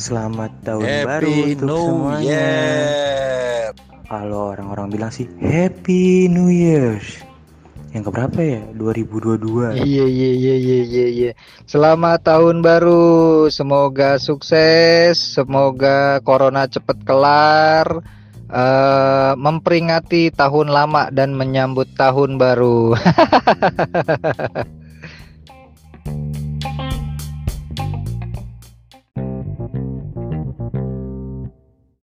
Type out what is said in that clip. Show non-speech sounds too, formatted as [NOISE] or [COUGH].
Selamat tahun Happy baru untuk no semuanya. Year. Kalau orang-orang bilang sih Happy New Year. Yang keberapa ya? 2022. Iya iya iya iya iya iya. Selamat tahun baru. Semoga sukses, semoga corona cepat kelar. Uh, memperingati tahun lama dan menyambut tahun baru. [LAUGHS]